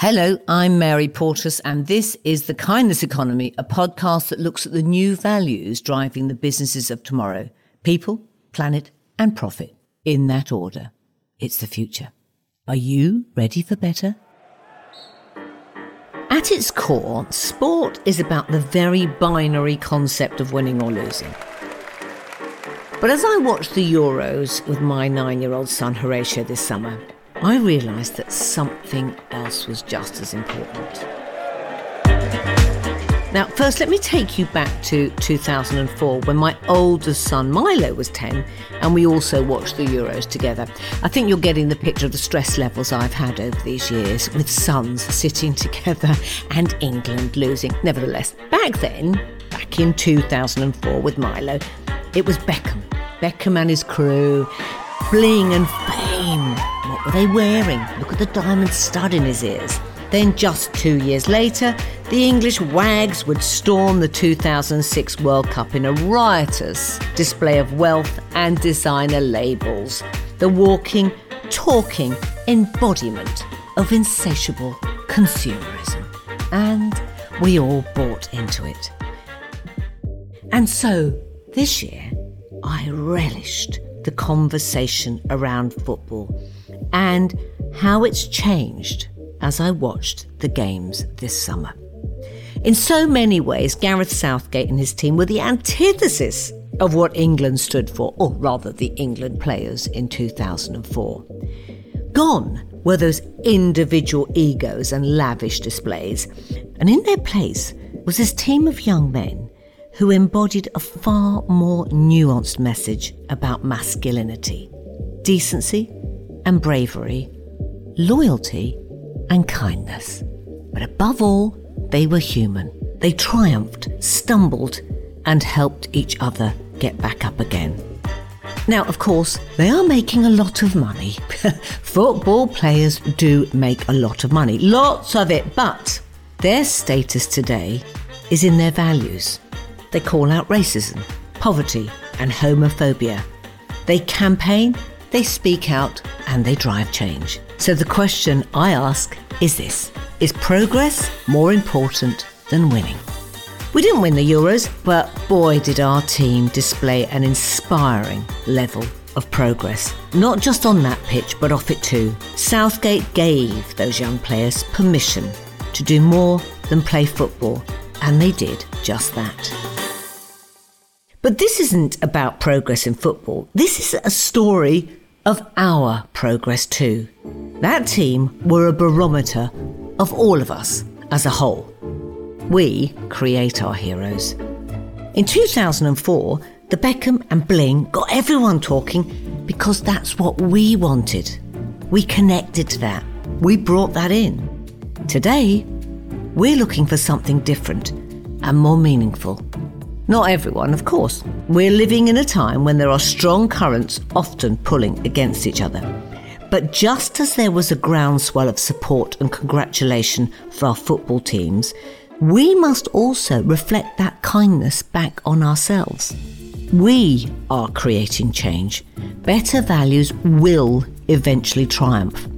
Hello, I'm Mary Portas, and this is The Kindness Economy, a podcast that looks at the new values driving the businesses of tomorrow people, planet, and profit. In that order. It's the future. Are you ready for better? At its core, sport is about the very binary concept of winning or losing. But as I watched the Euros with my nine year old son Horatio this summer, I realised that something else was just as important. Now, first, let me take you back to 2004 when my oldest son Milo was 10 and we also watched the Euros together. I think you're getting the picture of the stress levels I've had over these years with sons sitting together and England losing. Nevertheless, back then, back in 2004 with Milo, it was Beckham. Beckham and his crew, bling and fame. What were they wearing? Look at the diamond stud in his ears. Then, just two years later, the English wags would storm the 2006 World Cup in a riotous display of wealth and designer labels. The walking, talking embodiment of insatiable consumerism. And we all bought into it. And so, this year, I relished the conversation around football and how it's changed as I watched the games this summer. In so many ways, Gareth Southgate and his team were the antithesis of what England stood for, or rather, the England players in 2004. Gone were those individual egos and lavish displays, and in their place was this team of young men who embodied a far more nuanced message about masculinity, decency and bravery, loyalty and kindness. But above all, they were human. They triumphed, stumbled, and helped each other get back up again. Now, of course, they are making a lot of money. Football players do make a lot of money, lots of it, but their status today is in their values. They call out racism, poverty, and homophobia. They campaign, they speak out, and they drive change. So the question I ask is this Is progress more important than winning? We didn't win the Euros, but boy, did our team display an inspiring level of progress. Not just on that pitch, but off it too. Southgate gave those young players permission to do more than play football, and they did just that. But this isn't about progress in football. This is a story of our progress too. That team were a barometer of all of us as a whole. We create our heroes. In 2004, the Beckham and Bling got everyone talking because that's what we wanted. We connected to that. We brought that in. Today, we're looking for something different and more meaningful. Not everyone, of course. We're living in a time when there are strong currents often pulling against each other. But just as there was a groundswell of support and congratulation for our football teams, we must also reflect that kindness back on ourselves. We are creating change. Better values will eventually triumph.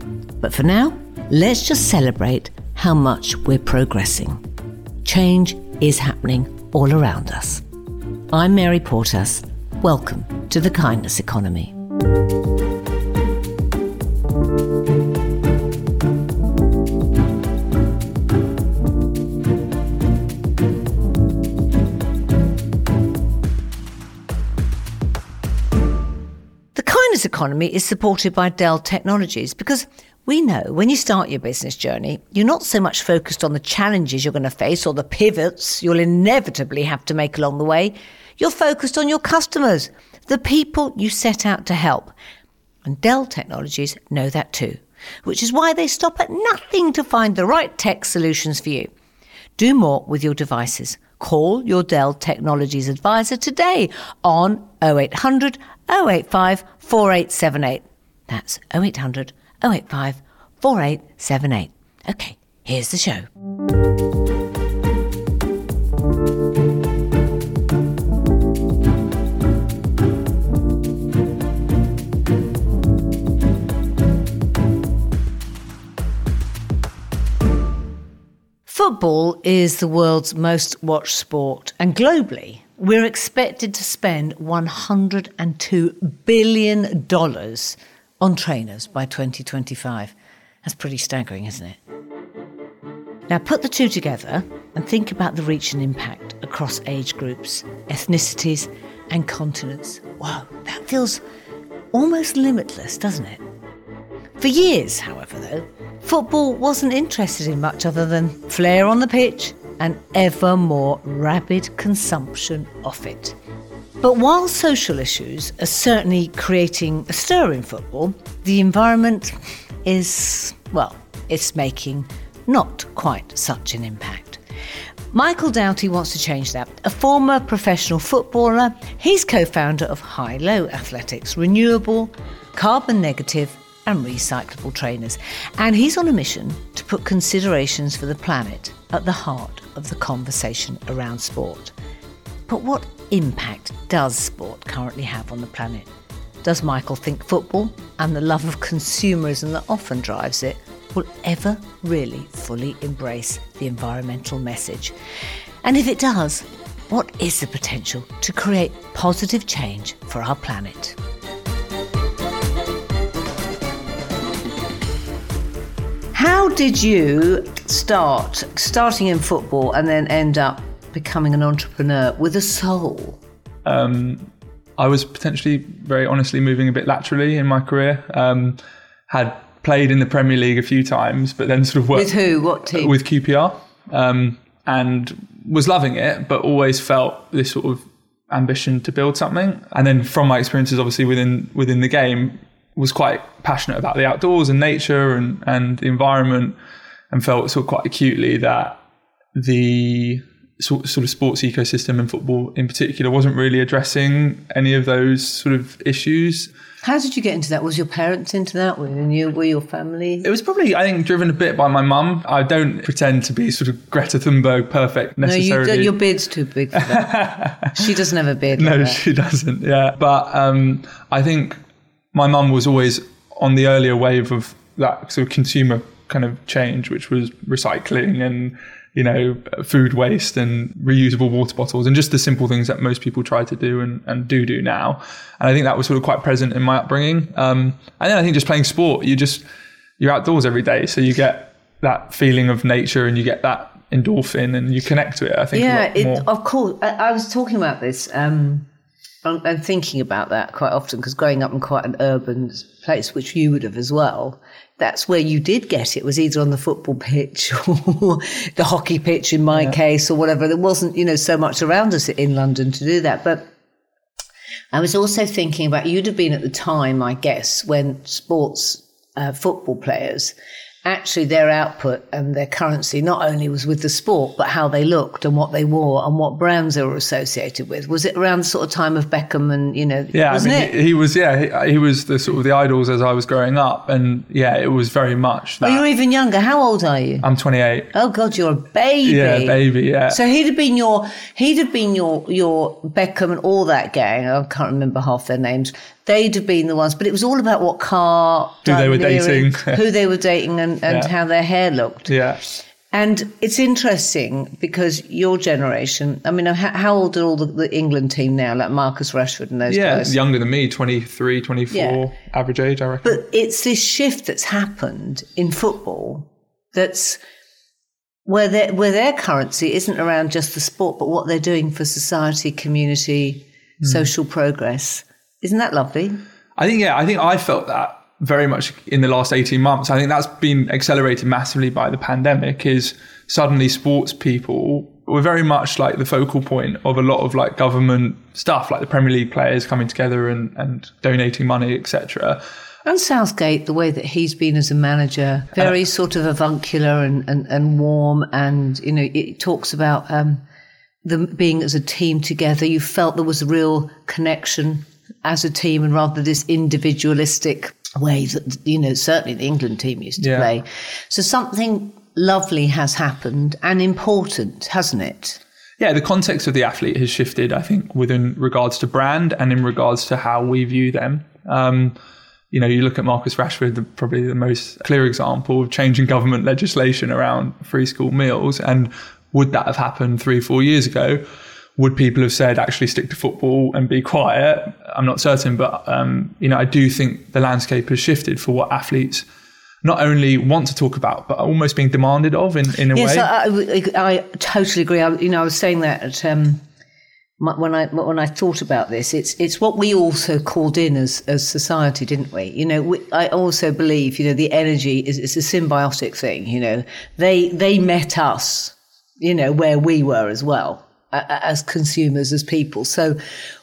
But for now, let's just celebrate how much we're progressing. Change is happening all around us. I'm Mary Portas. Welcome to the Kindness Economy. The Kindness Economy is supported by Dell Technologies because we know when you start your business journey, you're not so much focused on the challenges you're going to face or the pivots you'll inevitably have to make along the way. You're focused on your customers, the people you set out to help. And Dell Technologies know that too, which is why they stop at nothing to find the right tech solutions for you. Do more with your devices. Call your Dell Technologies advisor today on 0800 085 4878. That's 0800 085 4878. Okay, here's the show. Football is the world's most watched sport, and globally, we're expected to spend $102 billion on trainers by 2025. That's pretty staggering, isn't it? Now, put the two together and think about the reach and impact across age groups, ethnicities, and continents. Wow, that feels almost limitless, doesn't it? For years, however, though, football wasn't interested in much other than flair on the pitch and ever more rapid consumption of it. But while social issues are certainly creating a stir in football, the environment is, well, it's making not quite such an impact. Michael Doughty wants to change that. A former professional footballer, he's co founder of Hylo Athletics, renewable, carbon negative, and recyclable trainers. And he's on a mission to put considerations for the planet at the heart of the conversation around sport. But what impact does sport currently have on the planet? Does Michael think football and the love of consumerism that often drives it will ever really fully embrace the environmental message? And if it does, what is the potential to create positive change for our planet? How did you start starting in football and then end up becoming an entrepreneur with a soul? Um, I was potentially very honestly moving a bit laterally in my career. Um, had played in the Premier League a few times, but then sort of worked with who? What team? With QPR, um, and was loving it, but always felt this sort of ambition to build something. And then from my experiences, obviously within within the game, was quite passionate about the outdoors and nature and, and the environment and felt sort of quite acutely that the sort, sort of sports ecosystem and football in particular wasn't really addressing any of those sort of issues. How did you get into that? Was your parents into that? Were you, were your family? It was probably, I think, driven a bit by my mum. I don't pretend to be sort of Greta Thunberg perfect necessarily. No, you, your beard's too big for that. she doesn't have a beard. no, like she doesn't. Yeah, but um, I think my mum was always on the earlier wave of that sort of consumer kind of change, which was recycling and you know food waste and reusable water bottles and just the simple things that most people try to do and, and do do now. And I think that was sort of quite present in my upbringing. Um, and then I think just playing sport, you just you're outdoors every day, so you get that feeling of nature and you get that endorphin and you connect to it. I think yeah, it, of course. I, I, was talking about this. Um, I'm thinking about that quite often because growing up in quite an urban place, which you would have as well, that's where you did get it. it was either on the football pitch or the hockey pitch in my yeah. case or whatever. There wasn't, you know, so much around us in London to do that. But I was also thinking about you'd have been at the time, I guess, when sports uh, football players actually their output and their currency not only was with the sport, but how they looked and what they wore and what brands they were associated with. Was it around the sort of time of Beckham and, you know, yeah, I mean, he, he, was, yeah, he, he, was the sort of the idols as I was growing up. And yeah, it was very much that. Oh, you're even younger. How old are you? I'm 28. Oh God, you're a baby. Yeah, baby, yeah. So he'd have been your, he'd have been your, your Beckham and all that gang. I can't remember half their names they'd have been the ones, but it was all about what car, who they were dating, who they were dating, and, and yeah. how their hair looked. Yeah. And it's interesting because your generation, I mean, how, how old are all the, the, England team now, like Marcus Rashford and those yeah, guys? younger than me, 23, 24, yeah. average age, I reckon. But it's this shift that's happened in football that's where their, where their currency isn't around just the sport, but what they're doing for society, community, mm. social progress. Isn't that lovely? I think, yeah, I think I felt that very much in the last 18 months. I think that's been accelerated massively by the pandemic is suddenly sports people were very much like the focal point of a lot of like government stuff, like the Premier League players coming together and, and donating money, etc. And Southgate, the way that he's been as a manager, very uh, sort of avuncular and, and, and warm. And, you know, it talks about um, them being as a team together. You felt there was a real connection as a team and rather this individualistic way that, you know, certainly the England team used to yeah. play. So something lovely has happened and important, hasn't it? Yeah, the context of the athlete has shifted, I think, within regards to brand and in regards to how we view them. Um, you know, you look at Marcus Rashford, the, probably the most clear example of changing government legislation around free school meals. And would that have happened three, four years ago? Would people have said actually stick to football and be quiet? I'm not certain, but um, you know, I do think the landscape has shifted for what athletes not only want to talk about, but almost being demanded of in, in a yes, way. Yes, I, I, totally agree. I, you know, I was saying that at, um, when I when I thought about this, it's it's what we also called in as as society, didn't we? You know, we, I also believe you know the energy is it's a symbiotic thing. You know, they they met us, you know, where we were as well as consumers, as people. So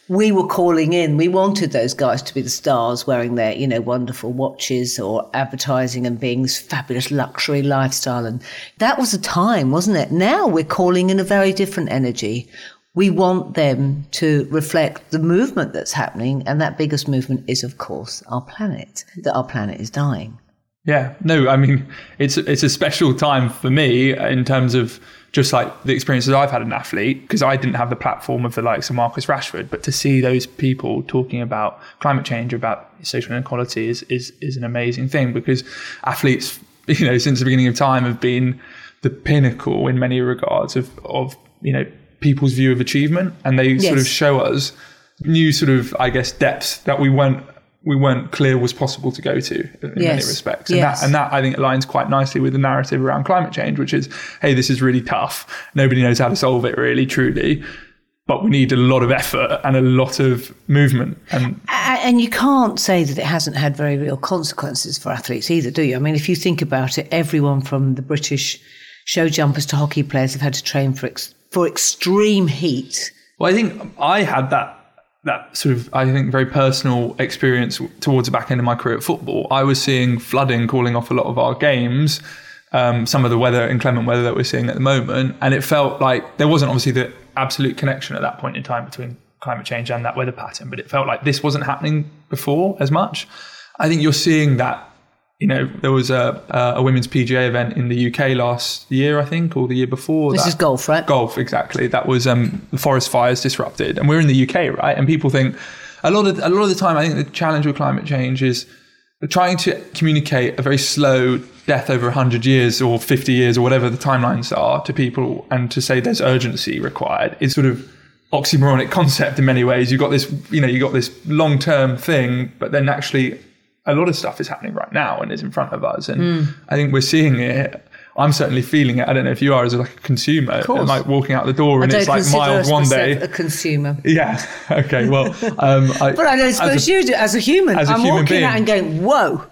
we were calling in. We wanted those guys to be the stars, wearing their you know wonderful watches or advertising and being this fabulous luxury lifestyle, and that was a time, wasn't it? Now we're calling in a very different energy we want them to reflect the movement that's happening. And that biggest movement is, of course, our planet, that our planet is dying. Yeah, no, I mean, it's, it's a special time for me in terms of just like the experiences I've had as an athlete, because I didn't have the platform of the likes of Marcus Rashford, but to see those people talking about climate change, about social inequality is, is, is an amazing thing because athletes, you know, since the beginning of time have been the pinnacle in many regards of, of you know, people's view of achievement, and they yes. sort of show us new sort of, I guess, depths that we weren't we weren't clear was possible to go to in yes. many respects. And yes. that and that I think aligns quite nicely with the narrative around climate change, which is, hey, this is really tough. Nobody knows how to solve it really, truly. But we need a lot of effort and a lot of movement. And and you can't say that it hasn't had very real consequences for athletes either, do you? I mean, if you think about it, everyone from the British show jumpers to hockey players have had to train for ex- for extreme heat. Well, I think I had that that sort of I think very personal experience towards the back end of my career at football. I was seeing flooding calling off a lot of our games. Um, some of the weather, inclement weather that we're seeing at the moment, and it felt like there wasn't obviously the absolute connection at that point in time between climate change and that weather pattern, but it felt like this wasn't happening before as much. I think you're seeing that you know, there was a, a women's PGA event in the UK last year, I think, or the year before. This that. is golf, right? Golf, exactly. That was um, the forest fires disrupted, and we're in the UK, right? And people think a lot of a lot of the time, I think the challenge with climate change is trying to communicate a very slow death over 100 years or 50 years or whatever the timelines are to people, and to say there's urgency required is sort of oxymoronic concept in many ways. You've got this, you know, you've got this long term thing, but then actually a lot of stuff is happening right now and is in front of us. And mm. I think we're seeing it. I'm certainly feeling it. I don't know if you are as like a consumer, like walking out the door and it's like mild one day. A consumer. Yeah. Okay. Well, um, I, but I don't suppose a, you do as a human. As a I'm human walking being. out and going, whoa.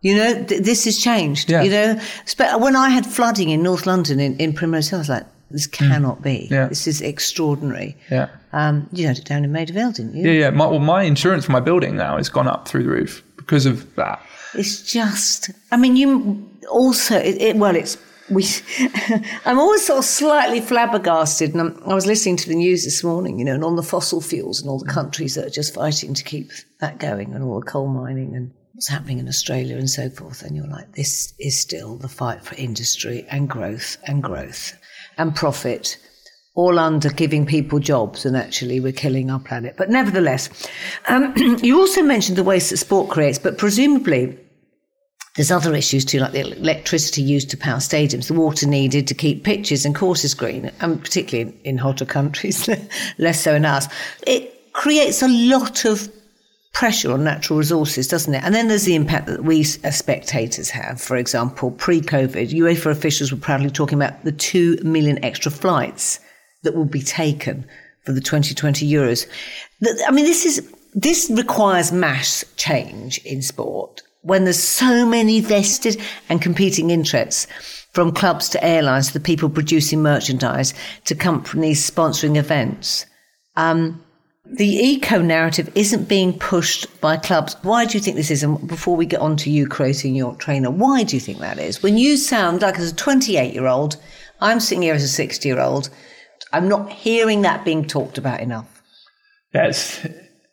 You know, th- this has changed. Yeah. You know, when I had flooding in North London in, in Primrose Hill, I was like, this hmm. cannot mm. be. Yeah. This is extraordinary. Yeah. Um, you had it down in Maida Vale, didn't you? Yeah, yeah. My, well, my insurance for my building now has gone up through the roof because of that. It's just, I mean, you also, it, it, well, it's, we, I'm always sort of slightly flabbergasted. And I'm, i was listening to the news this morning, you know, and on the fossil fuels and all the countries that are just fighting to keep that going and all the coal mining and what's happening in Australia and so forth. And you're like, this is still the fight for industry and growth and growth and profit all under giving people jobs, and actually we're killing our planet. But nevertheless, um, you also mentioned the waste that sport creates, but presumably there's other issues too, like the electricity used to power stadiums, the water needed to keep pitches and courses green, and particularly in, in hotter countries, less so in ours. It creates a lot of pressure on natural resources, doesn't it? And then there's the impact that we as spectators have. For example, pre COVID, UEFA officials were proudly talking about the 2 million extra flights that will be taken for the 2020 Euros. I mean, this is this requires mass change in sport when there's so many vested and competing interests from clubs to airlines to the people producing merchandise to companies sponsoring events. Um, the eco narrative isn't being pushed by clubs. Why do you think this is? And before we get on to you creating your trainer, why do you think that is? When you sound like as a 28 year old, I'm sitting here as a 60 year old, I'm not hearing that being talked about enough. Yes,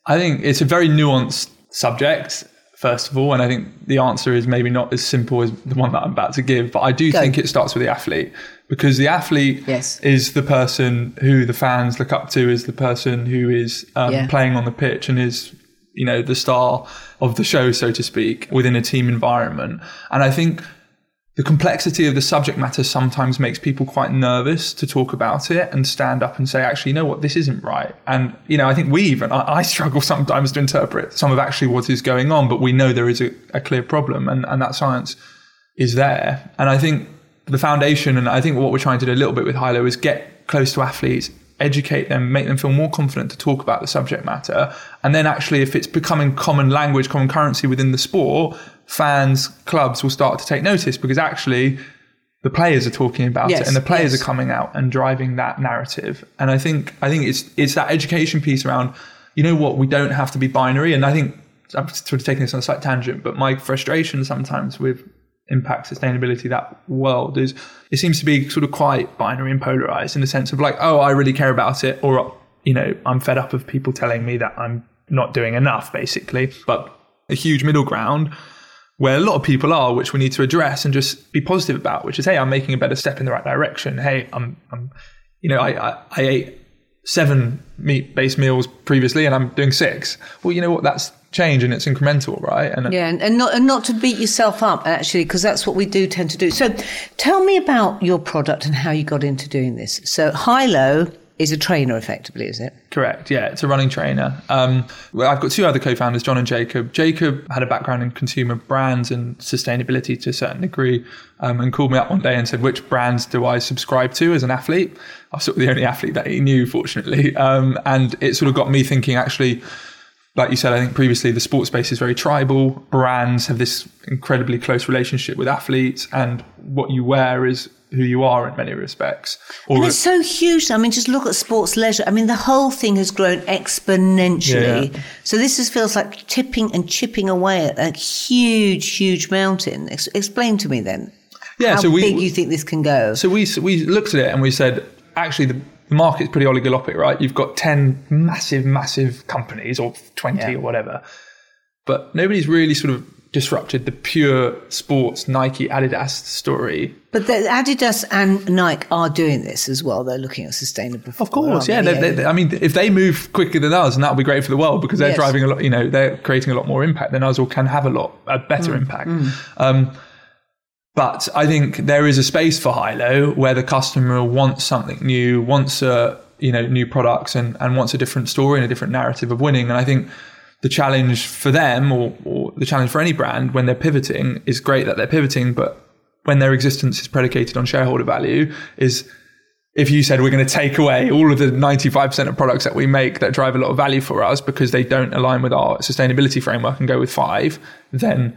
I think it's a very nuanced subject, first of all. And I think the answer is maybe not as simple as the one that I'm about to give. But I do Go. think it starts with the athlete because the athlete yes. is the person who the fans look up to, is the person who is um, yeah. playing on the pitch and is you know, the star of the show, so to speak, within a team environment. And I think the complexity of the subject matter sometimes makes people quite nervous to talk about it and stand up and say, actually, you know what, this isn't right. And, you know, I think we even, I, I struggle sometimes to interpret some of actually what is going on, but we know there is a, a clear problem and, and that science is there. And I think the foundation, and I think what we're trying to do a little bit with Hylo is get close to athletes, educate them, make them feel more confident to talk about the subject matter. And then actually, if it's becoming common language, common currency within the sport, fans, clubs will start to take notice because actually the players are talking about Yes, it and the players yes. are coming out and driving that narrative. And I think I think it's it's that education piece around, you know what, we don't have to be binary. And I think I'm sort of taking this on a slight tangent, but my frustration sometimes with impact sustainability that world is it seems to be sort of quite binary and polarized in the sense of like oh i really care about it or you know i'm fed up of people telling me that i'm not doing enough basically. But a huge middle ground where a lot of people are which we need to address and just be positive about which is hey i'm making a better step in the right direction. Hey i'm i'm you know i i, I ate seven meat based meals previously and i'm doing six. Well you know what? That's change and it's incremental right and Yeah, and, and not and not to beat yourself up actually, because that's what we do tend to do. So, tell me about your product and how you got into doing this. So, Hylo is a trainer, effectively, is it? Correct. Yeah, it's a running trainer. Um, well, I've got two other co-founders, John and Jacob. Jacob had a background in consumer brands and sustainability to a certain degree, um, and called me up one day and said, "Which brands do I subscribe to as an athlete?" I was sort of the only athlete that he knew, fortunately, um, and it sort of got me thinking. Actually, like you said, I think previously the sports space is very tribal. Brands have this incredibly close relationship with athletes, and what you wear is who you are in many respects. Or And it's so huge. I mean, just look at sports leisure. I mean, the whole thing has grown exponentially. Yeah. So this is, feels like tipping and chipping away at a huge, huge mountain. Ex- explain to me then. yeah, how so we big you think this can go? So we we looked at it and we said, actually, the, the market's pretty oligopolistic, right? You've got ten massive, massive companies, or twenty, Yeah. or whatever, but nobody's really sort of disrupted the pure sports Nike, Adidas story. But the, Adidas and Nike are doing this as well. They're looking at sustainable. Of course, yeah. They, they, I mean, if they move quicker than us, and that'll be great for the world because they're Yes. driving a lot. You know, they're creating a lot more impact than us, or can have a lot a better impact. Um, but I think there is a space for Hylo where the customer wants something new, wants a you know new products, and and wants a different story and a different narrative of winning. And I think the challenge for them, or, or the challenge for any brand when they're pivoting, is great that they're pivoting, but when their existence is predicated on shareholder value, is if you said we're going to take away all of the 95% of products that we make that drive a lot of value for us because they don't align with our sustainability framework and go with five, then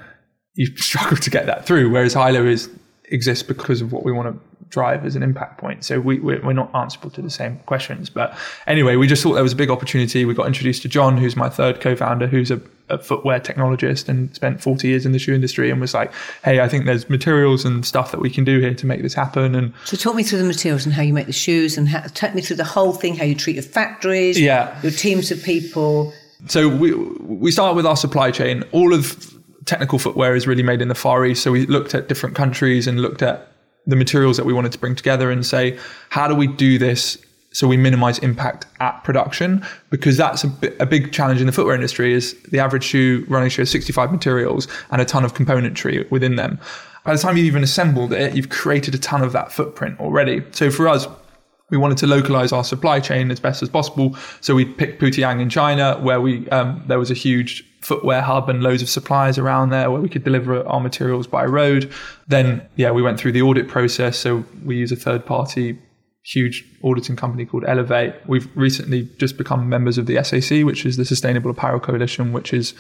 you struggle to get that through. Whereas Hylo is exists because of what we want to drive as an impact point. So we, we're, we're not answerable to the same questions. But anyway, we just thought there was a big opportunity. We got introduced to John, who's my third co-founder, who's a, a footwear technologist and spent 40 years in the shoe industry and was like, hey, I think there's materials and stuff that we can do here to make this happen. And So talk me through the materials and how you make the shoes, and how, take me through the whole thing. How you treat your factories, Yeah. your teams of people. So we we start with our supply chain. All of technical footwear is really made in the Far East. So we looked at different countries and looked at the materials that we wanted to bring together and say, how do we do this so we minimize impact at production? Because that's a, big challenge in the footwear industry. Is the average shoe running shoe has 65 materials and a ton of componentry within them. By the time you've even assembled it, you've created a ton of that footprint already. So for us, we wanted to localize our supply chain as best as possible. So we picked Putian in China, where we um, there was a huge footwear hub and loads of suppliers around there where we could deliver our materials by road. Then, yeah, we went through the audit process. So we use a third party huge auditing company called Elevate. We've recently just become members of the SAC, which is the Sustainable Apparel Coalition, which is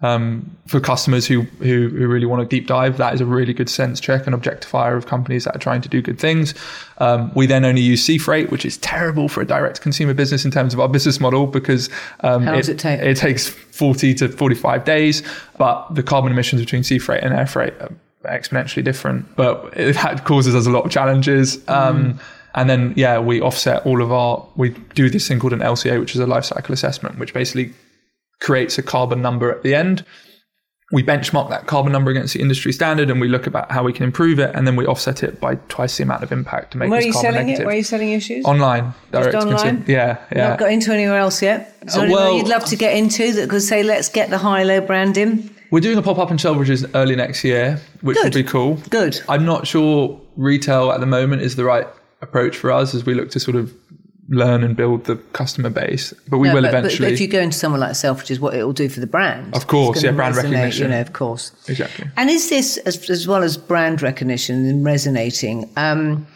um, for customers who, who who really want to deep dive. That is a really good sense check and objectifier of companies that are trying to do good things. Um, we then only use sea freight, which is terrible for a direct consumer business in terms of our business model because um, How does it take? It takes forty to forty five days, but the carbon emissions between sea freight and air freight are exponentially different. But it that causes us a lot of challenges. Um, and then, yeah, we offset all of our, we do this thing called an LCA, which is a life cycle assessment, which basically creates a carbon number at the end. we benchmark that carbon number against the industry standard and we look about how we can improve it and then we offset it by twice the amount of impact to make Where are you carbon selling negative. it? Where are you selling your shoes? Online, direct to online? Yeah, yeah. Not got into anywhere else yet? Is there Uh, well- you'd love to get into that could say, let's get the Hylo brand in? We're doing a pop up in Selfridges early next year, which Good. would be cool. Good. I'm not sure retail at the moment is the right approach for us as we look to sort of learn and build the customer base, but we No, will but, eventually. But, if you go into someone like Selfridges, what it will do for the brand. Of course, yeah, brand resonate, recognition. You know, of course. exactly. And is this, as, as well as brand recognition and resonating, um,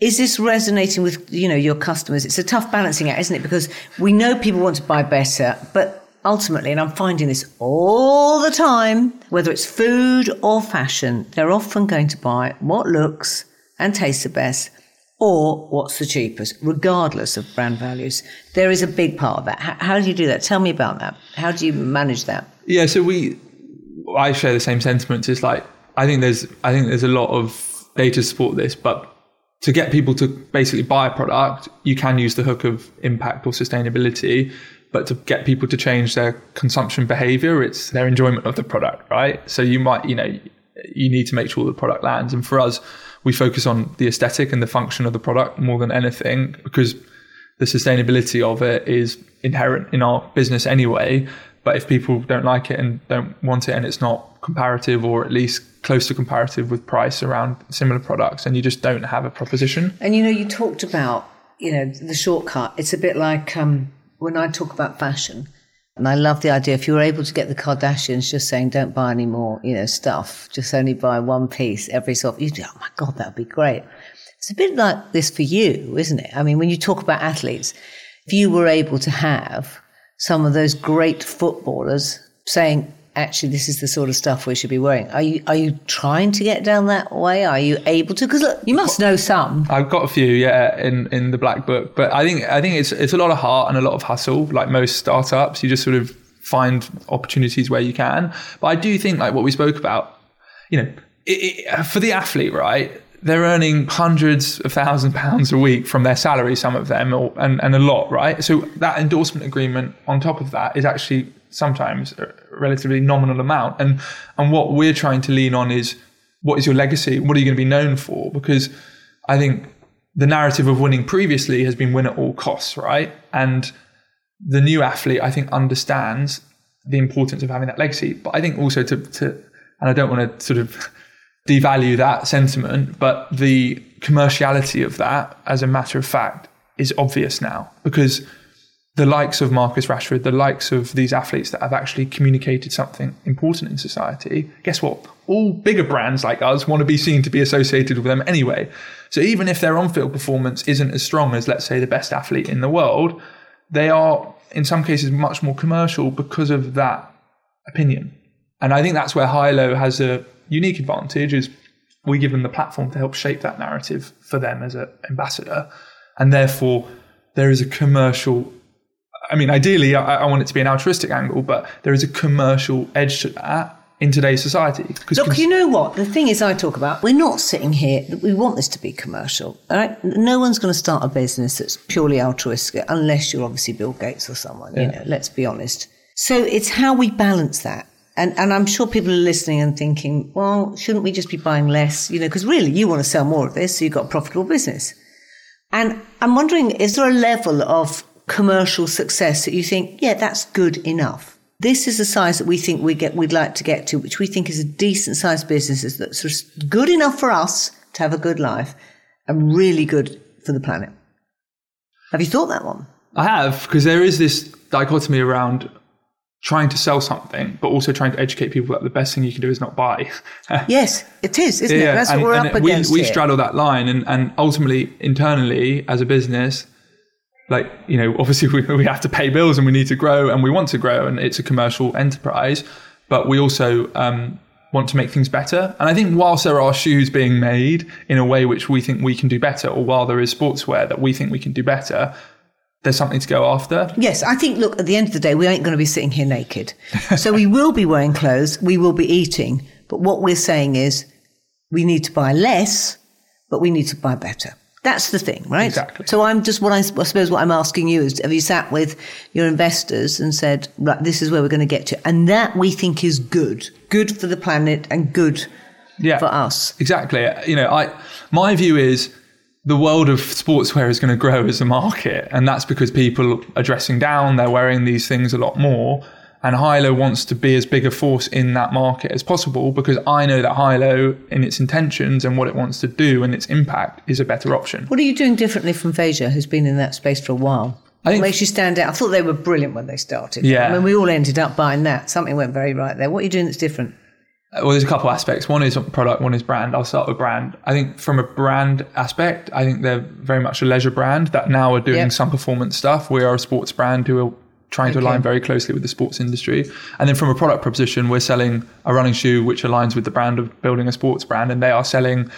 is this resonating with you know your customers? It's a tough balancing act, isn't it? Because we know people want to buy better, but ultimately, and I'm finding this all the time, whether it's food or fashion, they're often going to buy what looks and tastes the best. Or what's the cheapest, regardless of brand values. There is a big part of that. How, how do you do that? Tell me about that. How do you manage that? Yeah, so we, I share the same sentiments. It's like I think there's, I think there's a lot of data to support this, but to get people to basically buy a product, you can use the hook of impact or sustainability. But to get people to change their consumption behavior, it's their enjoyment of the product, right? So you might, you know, you need to make sure the product lands. And for us, we focus on the aesthetic and the function of the product more than anything because the sustainability of it is inherent in our business anyway. But if people don't like it and don't want it and it's not comparative or at least close to comparative with price around similar products, and you just don't have a proposition. And you know, you talked about, you know, the shortcut. It's a bit like um, when I talk about fashion, and I love the idea if you were able to get the Kardashians just saying, don't buy any more, you know, stuff, just only buy one piece every so often, you'd be, oh my God, that would be great. It's a bit like this for you, isn't it? I mean, when you talk about athletes, if you were able to have some of those great footballers saying, actually, this is the sort of stuff we should be wearing. Are you are you trying to get down that way? Are you able to? Because look, you must know some. I've got a few, yeah, in, in the black book, but I think I think it's it's a lot of heart and a lot of hustle. Like most startups, you just sort of find opportunities where you can. But I do think like what we spoke about, you know, it, it, for the athlete, right? They're earning hundreds of thousands of pounds a week from their salary, some of them, or, and, and a lot, right? So that endorsement agreement on top of that is actually sometimes a relatively nominal amount. And and what we're trying to lean on is what is your legacy? What are you going to be known for? Because I think the narrative of winning previously has been win at all costs, right? And the new athlete, I think, understands the importance of having that legacy. But I think also to, to and I don't want to sort of devalue that sentiment, but the commerciality of that, as a matter of fact, is obvious now because the likes of Marcus Rashford, the likes of these athletes that have actually communicated something important in society, guess what? All bigger brands like us want to be seen to be associated with them anyway. So even if their on field performance isn't as strong as, let's say, the best athlete in the world, they are in some cases much more commercial because of that opinion. And I think that's where Hylo has a unique advantage is we give them the platform to help shape that narrative for them as an ambassador. And therefore there is a commercial I mean, ideally, I, I want it to be an altruistic angle, but there is a commercial edge to that in today's society. Look, you know what? The thing is, I talk about, we're not sitting here, we want this to be commercial. All right? No one's going to start a business that's purely altruistic unless you're obviously Bill Gates or someone, you know, let's be honest. So it's how we balance that. And, and I'm sure people are listening and thinking, well, shouldn't we just be buying less? You know, because really you want to sell more of this, so you've got a profitable business. And I'm wondering, is there a level of commercial success that you think, yeah, that's good enough? This is the size that we think we get, we'd like to get to, which we think is a decent sized business that's good enough for us to have a good life and really good for the planet. Have you thought that one? I have, because there is this dichotomy around trying to sell something, but also trying to educate people that the best thing you can do is not buy. Yes, it is, isn't it? That's and, what we're up it- against. we here. straddle that line, and, and ultimately, internally, as a business, like you know, obviously we, we have to pay bills and we need to grow and we want to grow, and it's a commercial enterprise, but we also um, want to make things better. And I think whilst there are shoes being made in a way which we think we can do better, or while there is sportswear that we think we can do better, there's something to go after. Yes, I think, look, at the end of the day, we ain't going to be sitting here naked. so we will be wearing clothes, we will be eating. But what we're saying is we need to buy less, but we need to buy better. That's the thing, right? Exactly. So I'm just what I, I suppose what I'm asking you is: Have you sat with your investors and said, "Right, this is where we're going to get to," and that we think is good, good for the planet and good Yeah. for us. Exactly. You know, I my view is the world of sportswear is going to grow as a market, and that's because people are dressing down, they're wearing these things a lot more. And Hylo wants to be as big a force in that market as possible because I know that Hylo, in its intentions and what it wants to do and its impact, is a better option. What are you doing differently from Veja, who's been in that space for a while? I think- what makes you stand out? I thought they were brilliant when they started. Yeah. I mean, we all ended up buying that. Something went very right there. What are you doing that's different? Uh, well, there's a couple aspects. One is product, one is brand. I'll start with brand. I think from a brand aspect, I think they're very much a leisure brand that now are doing Yep. some performance stuff. We are a sports brand who are trying to align very closely with the sports industry. And then from a product proposition, we're selling a running shoe which aligns with the brand of building a sports brand. And they are selling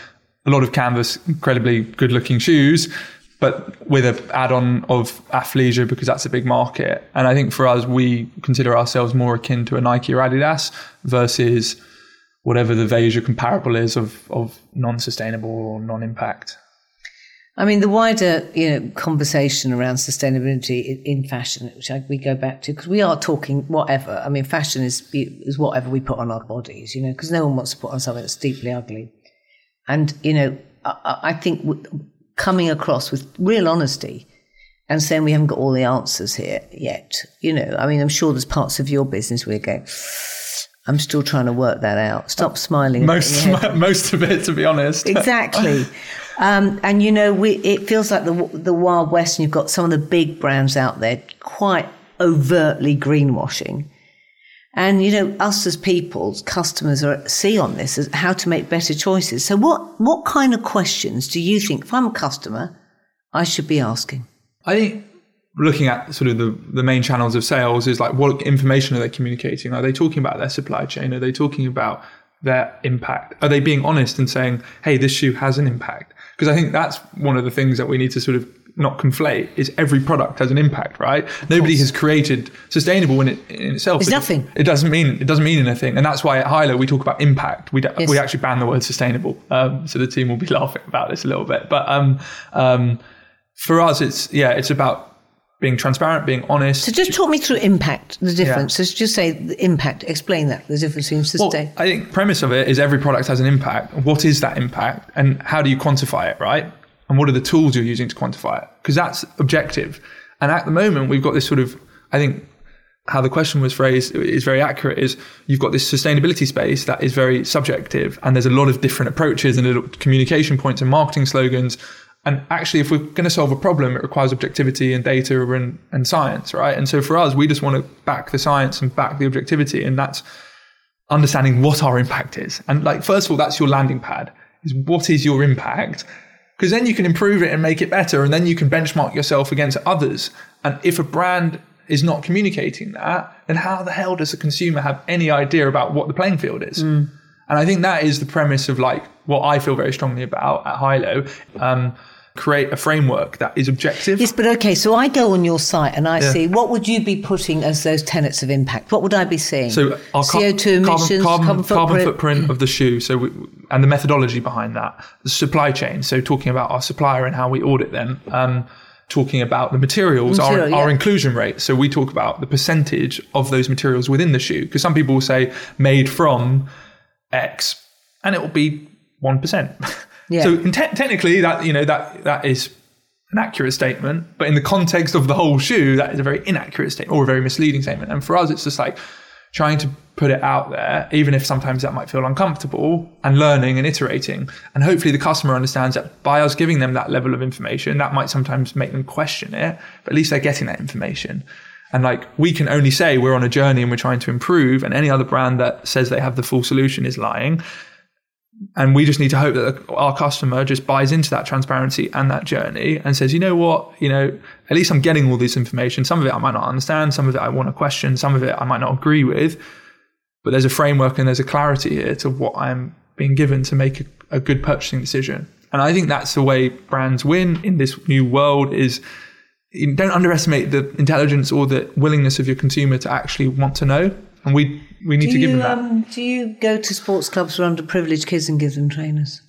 a lot of canvas, incredibly good looking shoes, but with an add-on of athleisure because that's a big market. And I think for us, we consider ourselves more akin to a Nike or Adidas versus whatever the Veja comparable is of, of non-sustainable or non-impact. I mean, the wider you know conversation around sustainability in, fashion, which I, we go back to, because we are talking whatever. I mean, fashion is is whatever we put on our bodies, you know, because no one wants to put on something that's deeply ugly. And you know, I- I, think coming across with real honesty and saying we haven't got all the answers here yet. You know, I mean, I'm sure there's parts of your business where you go, I'm still trying to work that out. Stop smiling. Most putting your head most of it, to be honest. exactly. Um, and you know, we, it feels like the the Wild West, and you've got some of the big brands out there quite overtly greenwashing. And you know, us as people, customers, are see on this as how to make better choices. So, what what kind of questions do you think, if I'm a customer, I should be asking? I think looking at sort of the, the main channels of sales is like what information are they communicating? Are they talking about their supply chain? Are they talking about their impact? Are they being honest and saying, hey, this shoe has an impact? Because I think that's one of the things that we need to sort of not conflate is every product has an impact, right? Nobody has created sustainable in, it, in itself. It's It- nothing. It doesn't mean it doesn't mean anything, and that's why at Hylo we talk about impact. We don't- Yes. we actually ban the word sustainable, um, so the team will be laughing about this a little bit. But um, um, for us, it's yeah, it's about being transparent, being honest. So, just talk me through impact, the difference. So just say the impact. Explain that the difference between Well. I think premise of it is every product has an impact. What is that impact, and how do you quantify it, right? And what are the tools you're using to quantify it? Because that's objective. And at the moment, we've got this sort of, I think, how the question was phrased is very accurate. Is you've got this sustainability space that is very subjective, and there's a lot of different approaches and communication points and marketing slogans. And actually, if we're going to solve a problem, it requires objectivity and data and, and science, right? And so for us, we just want to back the science and back the objectivity, and that's understanding what our impact is. And like, first of all, that's your landing pad is what is your impact? Because then you can improve it and make it better. And then you can benchmark yourself against others. And if a brand is not communicating that, then how the hell does a consumer have any idea about what the playing field is? And I think that is the premise of like what I feel very strongly about at Hylo. Um, create a framework that is objective. Yes, but okay. So I go on your site and I see what would you be putting as those tenets of impact? What would I be seeing? So our CO two emissions, carbon, carbon, footprint. footprint of the shoe. So we, and the methodology behind that, the supply chain. So talking about our supplier and how we audit them. Um, talking about the materials, Material, our, our inclusion rate. So we talk about the percentage of those materials within the shoe. Because some people will say made from X, and it will be one percent. Yeah. So te- technically, that you know that that is an accurate statement, but in the context of the whole shoe, that is a very inaccurate statement or a very misleading statement. And for us, it's just like trying to put it out there, even if sometimes that might feel uncomfortable, and learning and iterating. And hopefully, the customer understands that by us giving them that level of information, that might sometimes make them question it, but at least they're getting that information. And like we can only say we're on a journey and we're trying to improve, and any other brand that says they have the full solution is lying. And we just need to hope that our customer just buys into that transparency and that journey and says, you know what, you know, at least I'm getting all this information. Some of it I might not understand, some of it I want to question, some of it I might not agree with. But there's a framework and there's a clarity here to what I'm being given to make a, a good purchasing decision. And I think that's the way brands win in this new world is don't underestimate the intelligence or the willingness of your consumer to actually want to know. And we we need Do to give you, them that. um, do you go to sports clubs for underprivileged kids and give them trainers?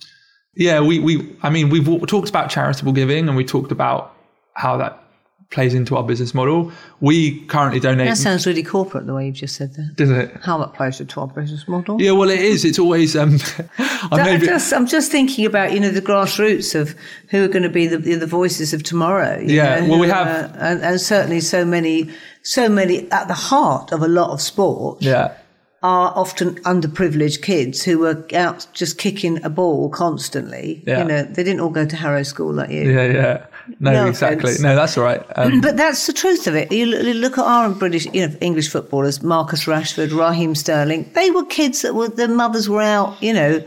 Yeah, we, we I mean, we've talked about charitable giving and we talked about how that plays into our business model. We currently donate. That sounds really corporate the way you've just said that. Doesn't it? How that plays into our business model? Yeah, well, it is. It's always. Um, I'm, maybe, just, I'm just thinking about you know the grassroots of who are going to be the the voices of tomorrow. yeah, know, well, we have, uh, and, and certainly so many, so many at the heart of a lot of sport. Yeah are often underprivileged kids who were out just kicking a ball constantly. Yeah. You know, they didn't all go to Harrow School like you. Yeah, yeah. No, no exactly. Offense. No, that's all right. Um, but that's the truth of it. You look at our British, you know, English footballers, Marcus Rashford, Raheem Sterling. They were kids that were their mothers were out, you know,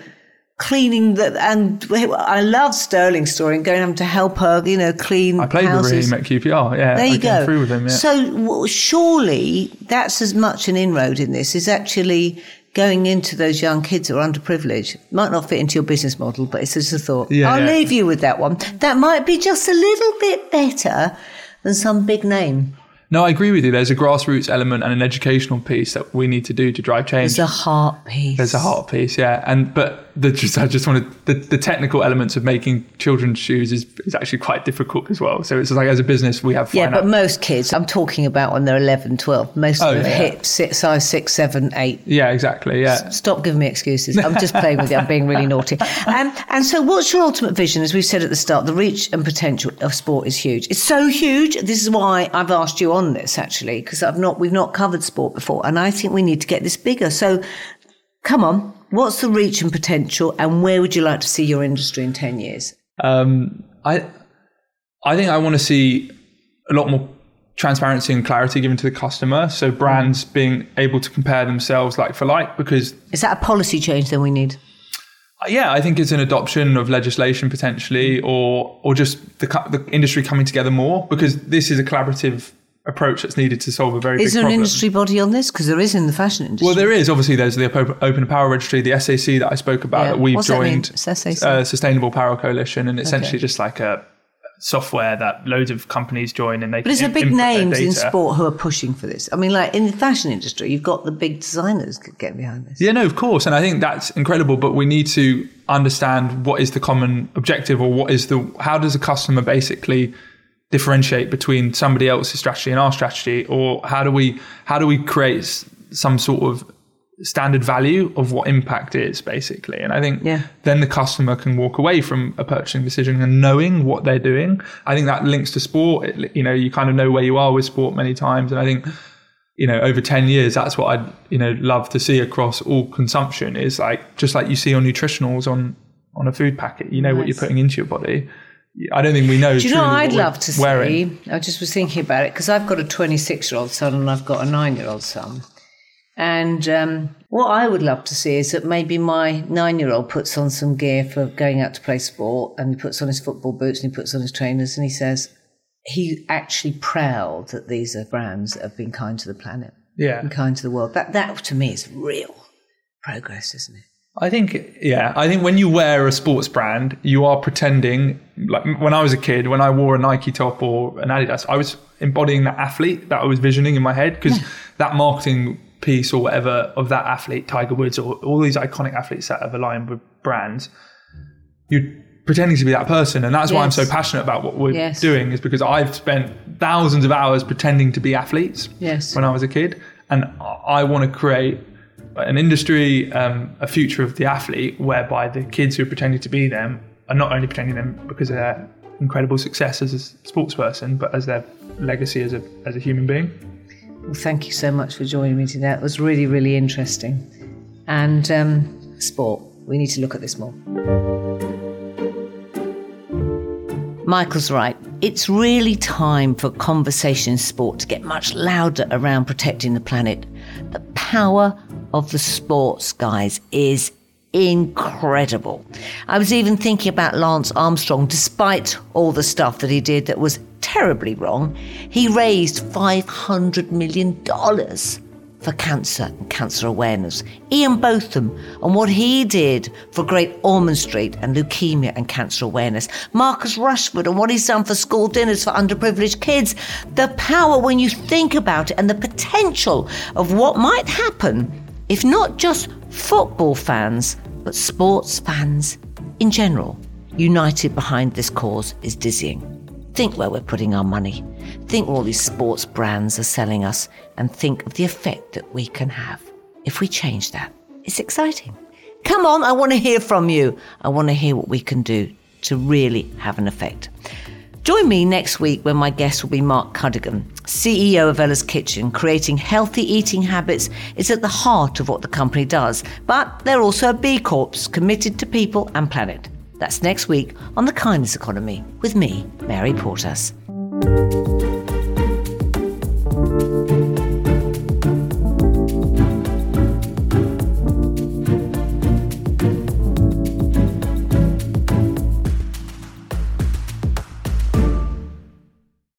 cleaning the and I love Sterling's story and going home to help her, you know, clean. I played houses. with him at QPR. Yeah, there you I go. Through with him, yeah. So surely that's as much an inroad in this is actually going into those young kids who are underprivileged. Might not fit into your business model, but it's just a thought. Yeah, I'll yeah. leave you with that one. That might be just a little bit better than some big name. No, I agree with you. There's a grassroots element and an educational piece that we need to do to drive change. There's a heart piece. There's a heart piece, yeah. And but the just I just wanted the, the technical elements of making children's shoes is, is actually quite difficult as well. So it's like as a business we have yeah, but most kids I'm talking about when they're 11, 12, most oh, of them yeah. hit six, size six, seven, eight. Yeah, exactly. Yeah. S- stop giving me excuses. I'm just playing with you. I'm being really naughty. And um, and so what's your ultimate vision? As we said at the start, the reach and potential of sport is huge. It's so huge. This is why I've asked you on this actually because I've not we've not covered sport before, and I think we need to get this bigger. So come on, what's the reach and potential, and where would you like to see your industry in 10 years? Um, I, I think I want to see a lot more transparency and clarity given to the customer. So brands mm. being able to compare themselves like for like, because is that a policy change that we need? Uh, yeah, I think it's an adoption of legislation potentially, or or just the the industry coming together more because this is a collaborative approach that's needed to solve a very is there problem. an industry body on this? Because there is in the fashion industry. Well there is. Obviously there's the open apparel registry the SAC that i spoke about yeah. that we've What's joined that uh, sustainable apparel coalition and essentially okay. just like a software that loads of companies join and they but it's a big names in sport who are pushing for this? I mean like in the fashion industry you've got the big designers getting behind this. Yeah no of course and i think that's incredible but we need to understand what is the common objective or what is the how does a customer basically differentiate between somebody else's strategy and our strategy? Or how do we how do we create some sort of standard value of what impact is basically? And i think yeah. then the customer can walk away from a purchasing decision and knowing what they're doing. I think that links to sport. It, you know you kind of know where you are with sport many times. And i think you know over 10 years that's what i'd you know love to see across all consumption is like just like you see on nutritionals on on a food packet you know nice. what you're putting into your body I don't think we know. Do you know I'd love to wearing. see? I just was thinking about it because I've got a 26 year old son and I've got a nine year old son. And um, what I would love to see is that maybe my nine year old puts on some gear for going out to play sport and he puts on his football boots and he puts on his trainers and he says he's actually proud that these are brands that have been kind to the planet. Yeah. And kind to the world. That, that to me is real progress, isn't it? I think, yeah, I think when you wear a sports brand, you are pretending. Like when I was a kid, when I wore a Nike top or an Adidas, I was embodying that athlete that I was visioning in my head because yeah. that marketing piece or whatever of that athlete, Tiger Woods, or all these iconic athletes that have aligned with brands, you're pretending to be that person. And that's yes. why I'm so passionate about what we're yes. doing, is because I've spent thousands of hours pretending to be athletes yes. when I was a kid. And I want to create an industry, um, a future of the athlete, whereby the kids who are pretending to be them are not only pretending them because of their incredible success as a sportsperson, but as their legacy as a as a human being. Well, thank you so much for joining me today. It was really, really interesting. And um, sport, we need to look at this more. Michael's right. It's really time for conversation in sport to get much louder around protecting the planet. The power of the sports guys is incredible. I was even thinking about Lance Armstrong, despite all the stuff that he did that was terribly wrong. He raised $500 million for cancer and cancer awareness. Ian Botham and what he did for Great Ormond Street and leukemia and cancer awareness. Marcus Rashford and what he's done for school dinners for underprivileged kids. The power when you think about it and the potential of what might happen if not just football fans, but sports fans in general, united behind this cause is dizzying. Think where we're putting our money. Think what all these sports brands are selling us, and think of the effect that we can have if we change that. It's exciting. Come on, I want to hear from you. I want to hear what we can do to really have an effect. Join me next week when my guest will be Mark Cuddigan, CEO of Ella's Kitchen. Creating healthy eating habits is at the heart of what the company does, but they're also a B Corps committed to people and planet. That's next week on The Kindness Economy with me, Mary Portas.